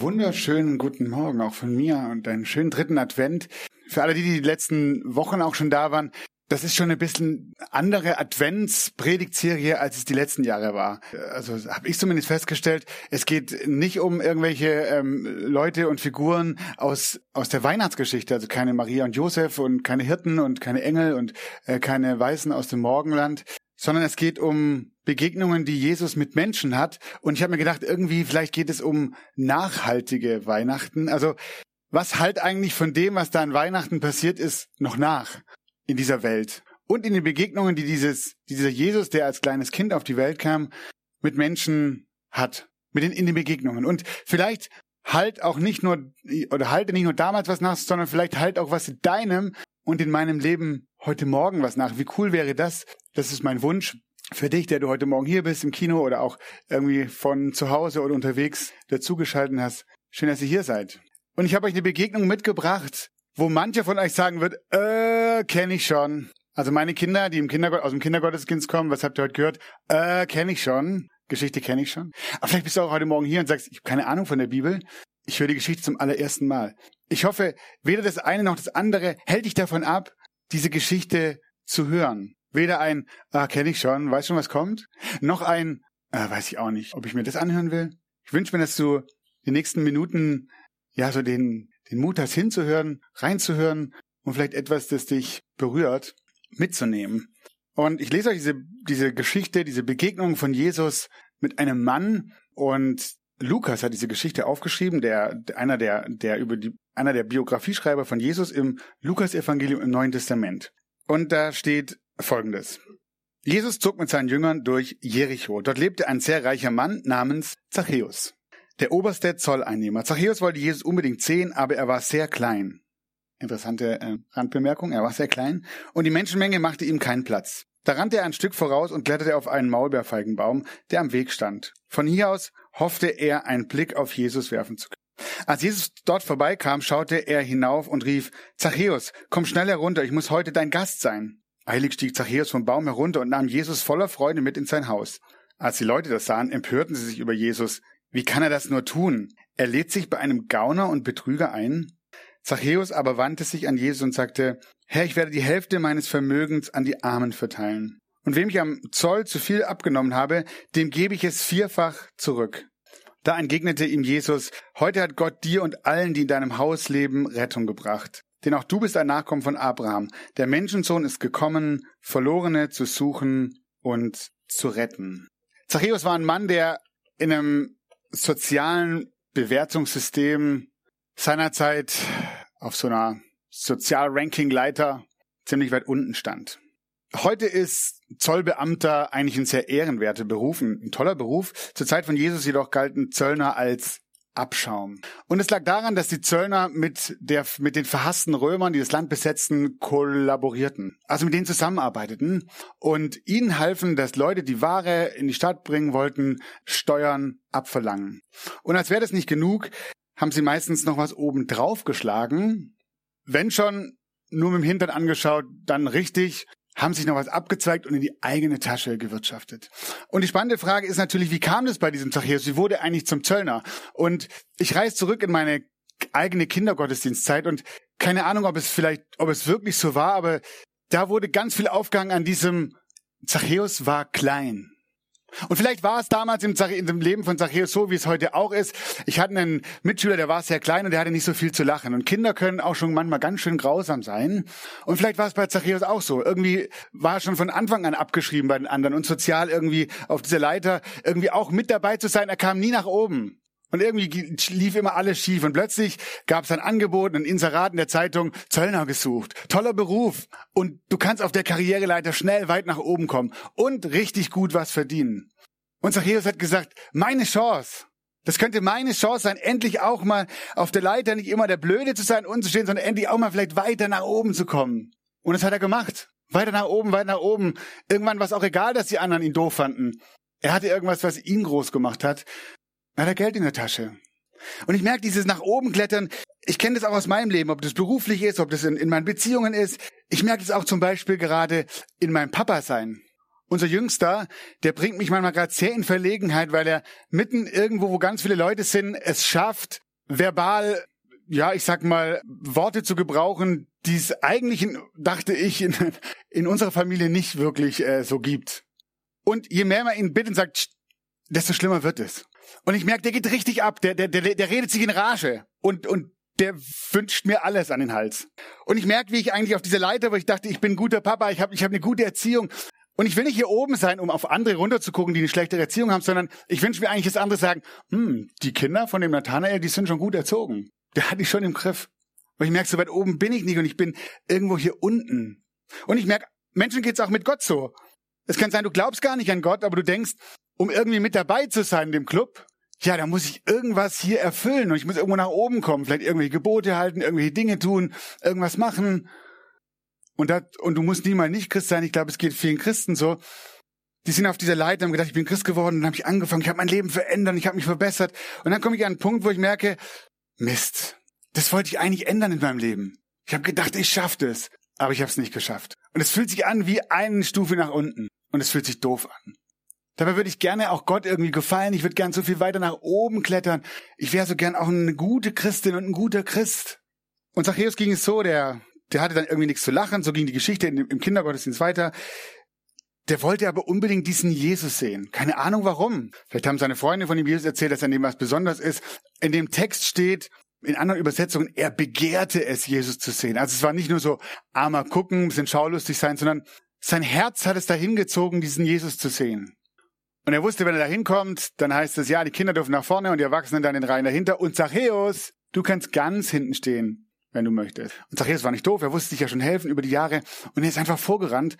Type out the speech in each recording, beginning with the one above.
Wunderschönen guten Morgen auch von mir und einen schönen dritten Advent. Für alle, die die letzten Wochen auch schon da waren, das ist schon ein bisschen andere Adventspredigtserie, als es die letzten Jahre war. Also habe ich zumindest festgestellt, es geht nicht um irgendwelche ähm, Leute und Figuren aus aus der Weihnachtsgeschichte, also keine Maria und Josef und keine Hirten und keine Engel und äh, keine Weißen aus dem Morgenland, sondern es geht um Begegnungen, die Jesus mit Menschen hat. Und ich habe mir gedacht, irgendwie vielleicht geht es um nachhaltige Weihnachten. Also was halt eigentlich von dem, was da an Weihnachten passiert ist, noch nach? in dieser Welt und in den Begegnungen, die dieses, dieser Jesus, der als kleines Kind auf die Welt kam, mit Menschen hat. Mit den, in den Begegnungen. Und vielleicht halt auch nicht nur, oder halte nicht nur damals was nach, sondern vielleicht halt auch was in deinem und in meinem Leben heute Morgen was nach. Wie cool wäre das? Das ist mein Wunsch für dich, der du heute Morgen hier bist im Kino oder auch irgendwie von zu Hause oder unterwegs dazugeschalten hast. Schön, dass ihr hier seid. Und ich habe euch eine Begegnung mitgebracht, wo manche von euch sagen wird, äh, kenne ich schon. Also meine Kinder, die im Kindergott aus dem Kindergottesdienst kommen, was habt ihr heute gehört? Äh, kenne ich schon. Geschichte kenne ich schon. Aber vielleicht bist du auch heute Morgen hier und sagst, ich habe keine Ahnung von der Bibel. Ich höre die Geschichte zum allerersten Mal. Ich hoffe, weder das eine noch das andere hält dich davon ab, diese Geschichte zu hören. Weder ein, ah, kenne ich schon, weiß schon, was kommt, noch ein, äh, weiß ich auch nicht, ob ich mir das anhören will. Ich wünsche mir, dass du die nächsten Minuten ja so den den Mut hast hinzuhören, reinzuhören und vielleicht etwas, das dich berührt, mitzunehmen. Und ich lese euch diese, diese Geschichte, diese Begegnung von Jesus mit einem Mann und Lukas hat diese Geschichte aufgeschrieben, der einer der der über die einer der Biografieschreiber von Jesus im Lukas-Evangelium im Neuen Testament. Und da steht Folgendes: Jesus zog mit seinen Jüngern durch Jericho. Dort lebte ein sehr reicher Mann namens Zachäus der oberste Zolleinnehmer. Zachäus wollte Jesus unbedingt sehen, aber er war sehr klein. Interessante äh, Randbemerkung, er war sehr klein und die Menschenmenge machte ihm keinen Platz. Da rannte er ein Stück voraus und kletterte auf einen Maulbeerfeigenbaum, der am Weg stand. Von hier aus hoffte er, einen Blick auf Jesus werfen zu können. Als Jesus dort vorbeikam, schaute er hinauf und rief, Zachäus, komm schnell herunter, ich muss heute dein Gast sein. Eilig stieg Zachäus vom Baum herunter und nahm Jesus voller Freude mit in sein Haus. Als die Leute das sahen, empörten sie sich über Jesus. Wie kann er das nur tun? Er lädt sich bei einem Gauner und Betrüger ein? Zachäus aber wandte sich an Jesus und sagte, Herr, ich werde die Hälfte meines Vermögens an die Armen verteilen. Und wem ich am Zoll zu viel abgenommen habe, dem gebe ich es vierfach zurück. Da entgegnete ihm Jesus, heute hat Gott dir und allen, die in deinem Haus leben, Rettung gebracht. Denn auch du bist ein Nachkommen von Abraham. Der Menschensohn ist gekommen, Verlorene zu suchen und zu retten. Zachäus war ein Mann, der in einem sozialen Bewertungssystem seinerzeit auf so einer Sozialranking-Leiter ziemlich weit unten stand. Heute ist Zollbeamter eigentlich ein sehr ehrenwerter Beruf, ein toller Beruf. Zur Zeit von Jesus jedoch galten Zöllner als Abschaum. Und es lag daran, dass die Zöllner mit der, mit den verhassten Römern, die das Land besetzten, kollaborierten. Also mit denen zusammenarbeiteten und ihnen halfen, dass Leute, die Ware in die Stadt bringen wollten, Steuern abverlangen. Und als wäre das nicht genug, haben sie meistens noch was oben drauf geschlagen. Wenn schon nur mit dem Hintern angeschaut, dann richtig haben sich noch was abgezeigt und in die eigene Tasche gewirtschaftet. Und die spannende Frage ist natürlich, wie kam das bei diesem Zachäus? Wie wurde er eigentlich zum Zöllner? Und ich reise zurück in meine eigene Kindergottesdienstzeit und keine Ahnung, ob es vielleicht, ob es wirklich so war, aber da wurde ganz viel aufgehangen an diesem Zachäus war klein. Und vielleicht war es damals im, im, Leben von Zachäus so, wie es heute auch ist. Ich hatte einen Mitschüler, der war sehr klein und der hatte nicht so viel zu lachen. Und Kinder können auch schon manchmal ganz schön grausam sein. Und vielleicht war es bei Zachäus auch so. Irgendwie war er schon von Anfang an abgeschrieben bei den anderen und sozial irgendwie auf dieser Leiter irgendwie auch mit dabei zu sein. Er kam nie nach oben. Und irgendwie lief immer alles schief. Und plötzlich gab es ein Angebot, ein Inserat in der Zeitung, Zöllner gesucht. Toller Beruf. Und du kannst auf der Karriereleiter schnell weit nach oben kommen und richtig gut was verdienen. Und Zachäus hat gesagt, meine Chance. Das könnte meine Chance sein, endlich auch mal auf der Leiter nicht immer der Blöde zu sein und zu stehen, sondern endlich auch mal vielleicht weiter nach oben zu kommen. Und das hat er gemacht. Weiter nach oben, weiter nach oben. Irgendwann war es auch egal, dass die anderen ihn doof fanden. Er hatte irgendwas, was ihn groß gemacht hat. Er hat Geld in der Tasche. Und ich merke dieses nach oben klettern. Ich kenne das auch aus meinem Leben, ob das beruflich ist, ob das in, in meinen Beziehungen ist. Ich merke das auch zum Beispiel gerade in meinem Papa sein. Unser Jüngster, der bringt mich manchmal gerade sehr in Verlegenheit, weil er mitten irgendwo, wo ganz viele Leute sind, es schafft, verbal, ja, ich sag mal, Worte zu gebrauchen, die es eigentlich, in, dachte ich, in, in unserer Familie nicht wirklich äh, so gibt. Und je mehr man ihn bittet und sagt, desto schlimmer wird es. Und ich merke, der geht richtig ab, der, der, der, der redet sich in Rage und, und der wünscht mir alles an den Hals. Und ich merke, wie ich eigentlich auf dieser Leiter, wo ich dachte, ich bin ein guter Papa, ich habe ich hab eine gute Erziehung, und ich will nicht hier oben sein, um auf andere runterzugucken, die eine schlechte Erziehung haben, sondern ich wünsche mir eigentlich, dass andere sagen, hm, die Kinder von dem Nathanael, die sind schon gut erzogen. Der hat dich schon im Griff. Und ich merke, so weit oben bin ich nicht und ich bin irgendwo hier unten. Und ich merke, Menschen geht's auch mit Gott so. Es kann sein, du glaubst gar nicht an Gott, aber du denkst, um irgendwie mit dabei zu sein in dem Club, ja, da muss ich irgendwas hier erfüllen und ich muss irgendwo nach oben kommen, vielleicht irgendwelche Gebote halten, irgendwelche Dinge tun, irgendwas machen. Und, das, und du musst niemals nicht Christ sein. Ich glaube, es geht vielen Christen so. Die sind auf dieser Leiter und haben gedacht, ich bin Christ geworden. Und habe ich angefangen, ich habe mein Leben verändert, ich habe mich verbessert. Und dann komme ich an einen Punkt, wo ich merke, Mist, das wollte ich eigentlich ändern in meinem Leben. Ich habe gedacht, ich schaffe das, aber ich habe es nicht geschafft. Und es fühlt sich an wie eine Stufe nach unten. Und es fühlt sich doof an. Dabei würde ich gerne auch Gott irgendwie gefallen. Ich würde gern so viel weiter nach oben klettern. Ich wäre so gern auch eine gute Christin und ein guter Christ. Und Zachäus ging es so, der der hatte dann irgendwie nichts zu lachen, so ging die Geschichte im Kindergottesdienst weiter. Der wollte aber unbedingt diesen Jesus sehen. Keine Ahnung warum. Vielleicht haben seine Freunde von ihm Jesus erzählt, dass an dem was Besonderes ist. In dem Text steht, in anderen Übersetzungen, er begehrte es, Jesus zu sehen. Also es war nicht nur so armer gucken, bisschen schaulustig sein, sondern sein Herz hat es dahin gezogen, diesen Jesus zu sehen. Und er wusste, wenn er da hinkommt, dann heißt es, ja, die Kinder dürfen nach vorne und die Erwachsenen dann in den Reihen dahinter. Und Zachäus, du kannst ganz hinten stehen wenn du möchtest. Und Zachäus war nicht doof, er wusste sich ja schon helfen über die Jahre und er ist einfach vorgerannt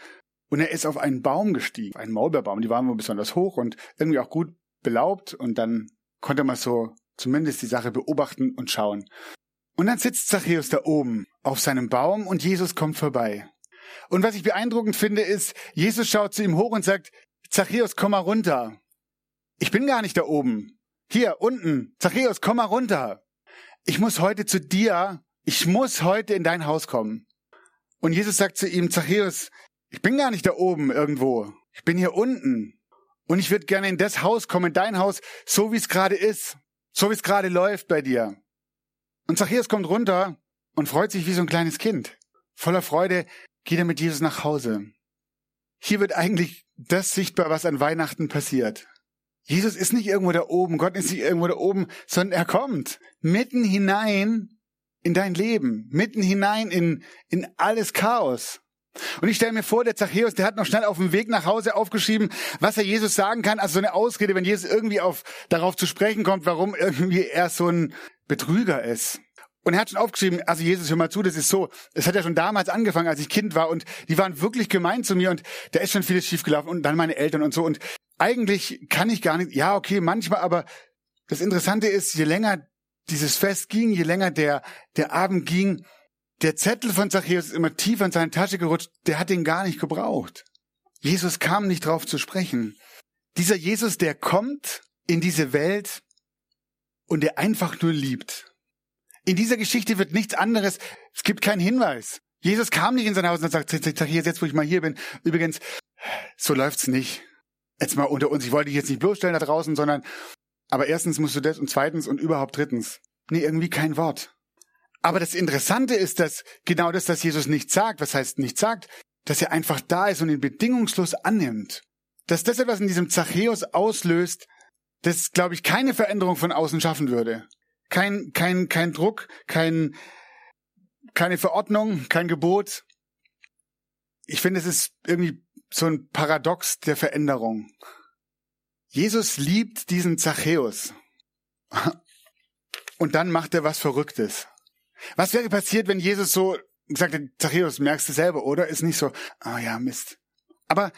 und er ist auf einen Baum gestiegen, einen Maulbeerbaum, die waren wohl besonders hoch und irgendwie auch gut belaubt und dann konnte man so zumindest die Sache beobachten und schauen. Und dann sitzt Zachäus da oben auf seinem Baum und Jesus kommt vorbei. Und was ich beeindruckend finde, ist, Jesus schaut zu ihm hoch und sagt, Zachäus, komm mal runter. Ich bin gar nicht da oben. Hier, unten. Zachäus, komm mal runter. Ich muss heute zu dir ich muss heute in dein Haus kommen. Und Jesus sagt zu ihm, Zachäus, ich bin gar nicht da oben irgendwo. Ich bin hier unten. Und ich würde gerne in das Haus kommen, in dein Haus, so wie es gerade ist, so wie es gerade läuft bei dir. Und Zachäus kommt runter und freut sich wie so ein kleines Kind. Voller Freude geht er mit Jesus nach Hause. Hier wird eigentlich das sichtbar, was an Weihnachten passiert. Jesus ist nicht irgendwo da oben, Gott ist nicht irgendwo da oben, sondern er kommt mitten hinein in dein Leben, mitten hinein in, in alles Chaos. Und ich stelle mir vor, der Zachäus, der hat noch schnell auf dem Weg nach Hause aufgeschrieben, was er Jesus sagen kann. Also so eine Ausrede, wenn Jesus irgendwie auf, darauf zu sprechen kommt, warum irgendwie er so ein Betrüger ist. Und er hat schon aufgeschrieben, also Jesus, hör mal zu, das ist so, es hat ja schon damals angefangen, als ich Kind war und die waren wirklich gemein zu mir und da ist schon vieles schiefgelaufen und dann meine Eltern und so und eigentlich kann ich gar nicht, ja okay, manchmal, aber das Interessante ist, je länger dieses Fest ging, je länger der, der Abend ging, der Zettel von Zachäus ist immer tiefer in seine Tasche gerutscht, der hat ihn gar nicht gebraucht. Jesus kam nicht drauf zu sprechen. Dieser Jesus, der kommt in diese Welt und der einfach nur liebt. In dieser Geschichte wird nichts anderes, es gibt keinen Hinweis. Jesus kam nicht in sein Haus und sagt, Zachäus, jetzt wo ich mal hier bin, übrigens, so läuft's nicht. Jetzt mal unter uns, ich wollte dich jetzt nicht bloßstellen da draußen, sondern aber erstens musst du das und zweitens und überhaupt drittens. Nee, irgendwie kein Wort. Aber das Interessante ist, dass genau das, was Jesus nicht sagt, was heißt nicht sagt, dass er einfach da ist und ihn bedingungslos annimmt. Dass das etwas in diesem Zachäus auslöst, das, glaube ich, keine Veränderung von außen schaffen würde. Kein, kein, kein Druck, kein, keine Verordnung, kein Gebot. Ich finde, es ist irgendwie so ein Paradox der Veränderung. Jesus liebt diesen Zachäus. Und dann macht er was Verrücktes. Was wäre passiert, wenn Jesus so gesagt hätte, Zachäus, merkst du selber, oder? Ist nicht so, oh ja, Mist. Aber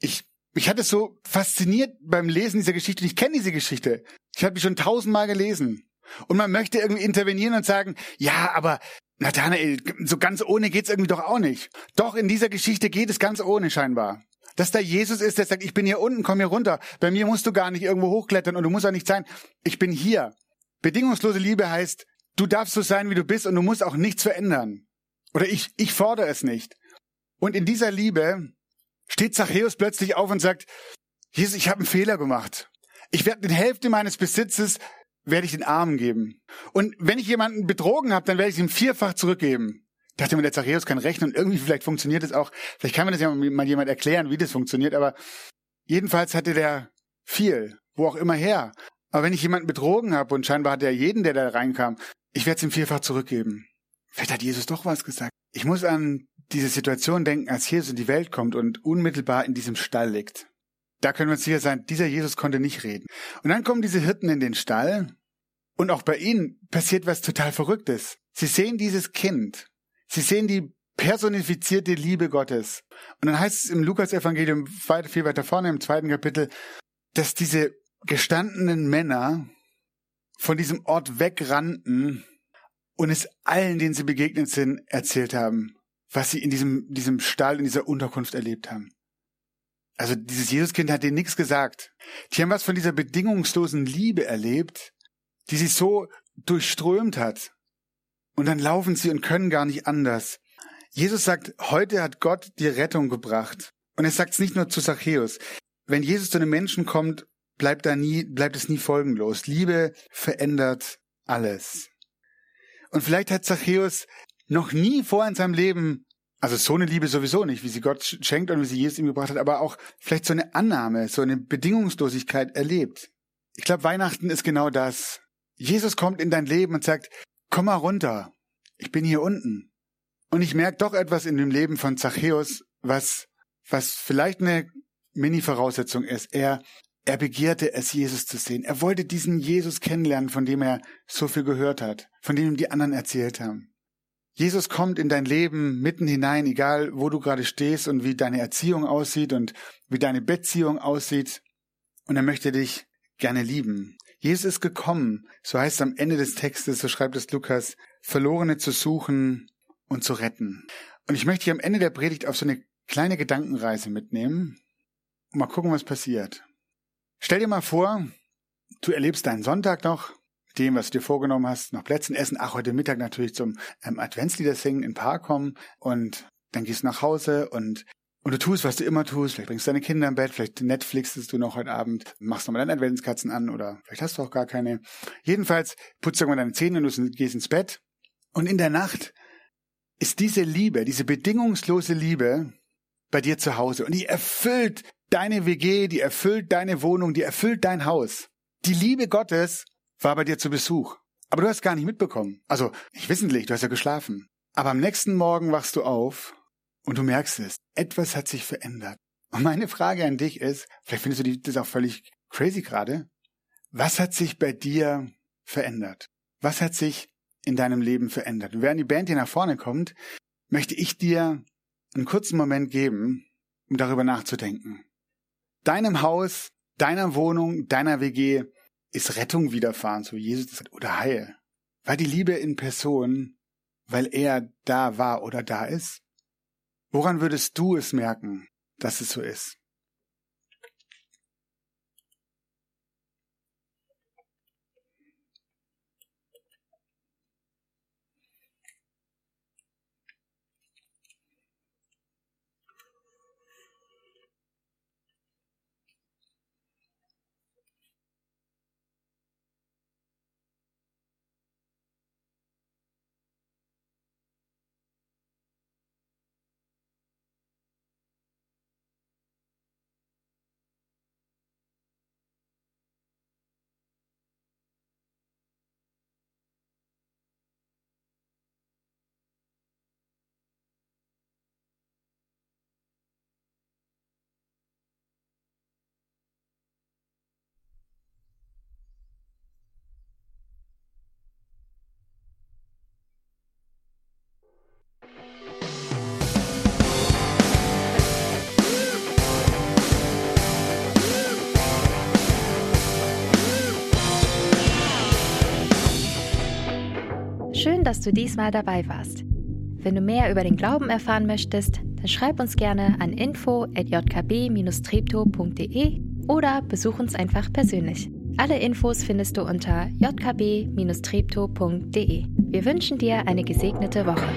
ich mich hat es so fasziniert beim Lesen dieser Geschichte. Ich kenne diese Geschichte. Ich habe die schon tausendmal gelesen. Und man möchte irgendwie intervenieren und sagen, ja, aber Nathanael, so ganz ohne geht's irgendwie doch auch nicht. Doch in dieser Geschichte geht es ganz ohne scheinbar. Dass da Jesus ist, der sagt, ich bin hier unten, komm hier runter. Bei mir musst du gar nicht irgendwo hochklettern und du musst auch nicht sein. Ich bin hier. Bedingungslose Liebe heißt, du darfst so sein, wie du bist und du musst auch nichts verändern. Oder ich, ich fordere es nicht. Und in dieser Liebe steht Zachäus plötzlich auf und sagt, Jesus, ich habe einen Fehler gemacht. Ich werde die Hälfte meines Besitzes werde ich den Armen geben. Und wenn ich jemanden betrogen habe, dann werde ich ihm vierfach zurückgeben. Ich dachte mir, der Zachäus kann rechnen und irgendwie vielleicht funktioniert es auch. Vielleicht kann mir das ja mal jemand erklären, wie das funktioniert, aber jedenfalls hatte der viel, wo auch immer her. Aber wenn ich jemanden betrogen habe und scheinbar hat er jeden, der da reinkam, ich werde es ihm vierfach zurückgeben. Vielleicht hat Jesus doch was gesagt. Ich muss an diese Situation denken, als Jesus in die Welt kommt und unmittelbar in diesem Stall liegt. Da können wir uns sicher sein, dieser Jesus konnte nicht reden. Und dann kommen diese Hirten in den Stall und auch bei ihnen passiert was total Verrücktes. Sie sehen dieses Kind. Sie sehen die personifizierte Liebe Gottes. Und dann heißt es im Lukas-Evangelium viel weiter vorne im zweiten Kapitel, dass diese gestandenen Männer von diesem Ort wegrannten und es allen, denen sie begegnet sind, erzählt haben, was sie in diesem, diesem Stall, in dieser Unterkunft erlebt haben. Also dieses Jesuskind hat denen nichts gesagt. Die haben was von dieser bedingungslosen Liebe erlebt, die sie so durchströmt hat. Und dann laufen sie und können gar nicht anders. Jesus sagt, heute hat Gott die Rettung gebracht. Und er sagt es nicht nur zu Zachäus. Wenn Jesus zu einem Menschen kommt, bleibt da nie, bleibt es nie folgenlos. Liebe verändert alles. Und vielleicht hat Zachäus noch nie vor in seinem Leben also so eine Liebe sowieso nicht, wie sie Gott schenkt und wie sie Jesus ihm gebracht hat, aber auch vielleicht so eine Annahme, so eine Bedingungslosigkeit erlebt. Ich glaube, Weihnachten ist genau das. Jesus kommt in dein Leben und sagt, komm mal runter, ich bin hier unten. Und ich merke doch etwas in dem Leben von Zachäus, was, was vielleicht eine Mini-Voraussetzung ist. Er, er begehrte es, Jesus zu sehen. Er wollte diesen Jesus kennenlernen, von dem er so viel gehört hat, von dem ihm die anderen erzählt haben. Jesus kommt in dein Leben mitten hinein, egal wo du gerade stehst und wie deine Erziehung aussieht und wie deine Beziehung aussieht. Und er möchte dich gerne lieben. Jesus ist gekommen, so heißt es am Ende des Textes, so schreibt es Lukas, Verlorene zu suchen und zu retten. Und ich möchte dich am Ende der Predigt auf so eine kleine Gedankenreise mitnehmen und mal gucken, was passiert. Stell dir mal vor, du erlebst deinen Sonntag noch, dem, was du dir vorgenommen hast, noch Plätzchen essen. Ach, heute Mittag natürlich zum ähm, Adventslieder singen, in Park kommen und dann gehst du nach Hause und und du tust, was du immer tust. Vielleicht bringst du deine Kinder im Bett, vielleicht Netflixest du noch heute Abend, machst nochmal deine Adventskatzen an oder vielleicht hast du auch gar keine. Jedenfalls putzt irgendwann deine Zähne und du gehst ins Bett. Und in der Nacht ist diese Liebe, diese bedingungslose Liebe bei dir zu Hause. Und die erfüllt deine WG, die erfüllt deine Wohnung, die erfüllt dein Haus. Die Liebe Gottes war bei dir zu Besuch. Aber du hast gar nicht mitbekommen. Also, nicht wissentlich, du hast ja geschlafen. Aber am nächsten Morgen wachst du auf und du merkst es. Etwas hat sich verändert. Und meine Frage an dich ist, vielleicht findest du das auch völlig crazy gerade. Was hat sich bei dir verändert? Was hat sich in deinem Leben verändert? Und während die Band hier nach vorne kommt, möchte ich dir einen kurzen Moment geben, um darüber nachzudenken. Deinem Haus, deiner Wohnung, deiner WG, ist Rettung widerfahren, so Jesus oder Heil. War die Liebe in Person, weil er da war oder da ist? Woran würdest du es merken, dass es so ist? Dass du diesmal dabei warst. Wenn du mehr über den Glauben erfahren möchtest, dann schreib uns gerne an info@jkb-treptow.de oder besuch uns einfach persönlich. Alle Infos findest du unter jkb-treptow.de. Wir wünschen dir eine gesegnete Woche.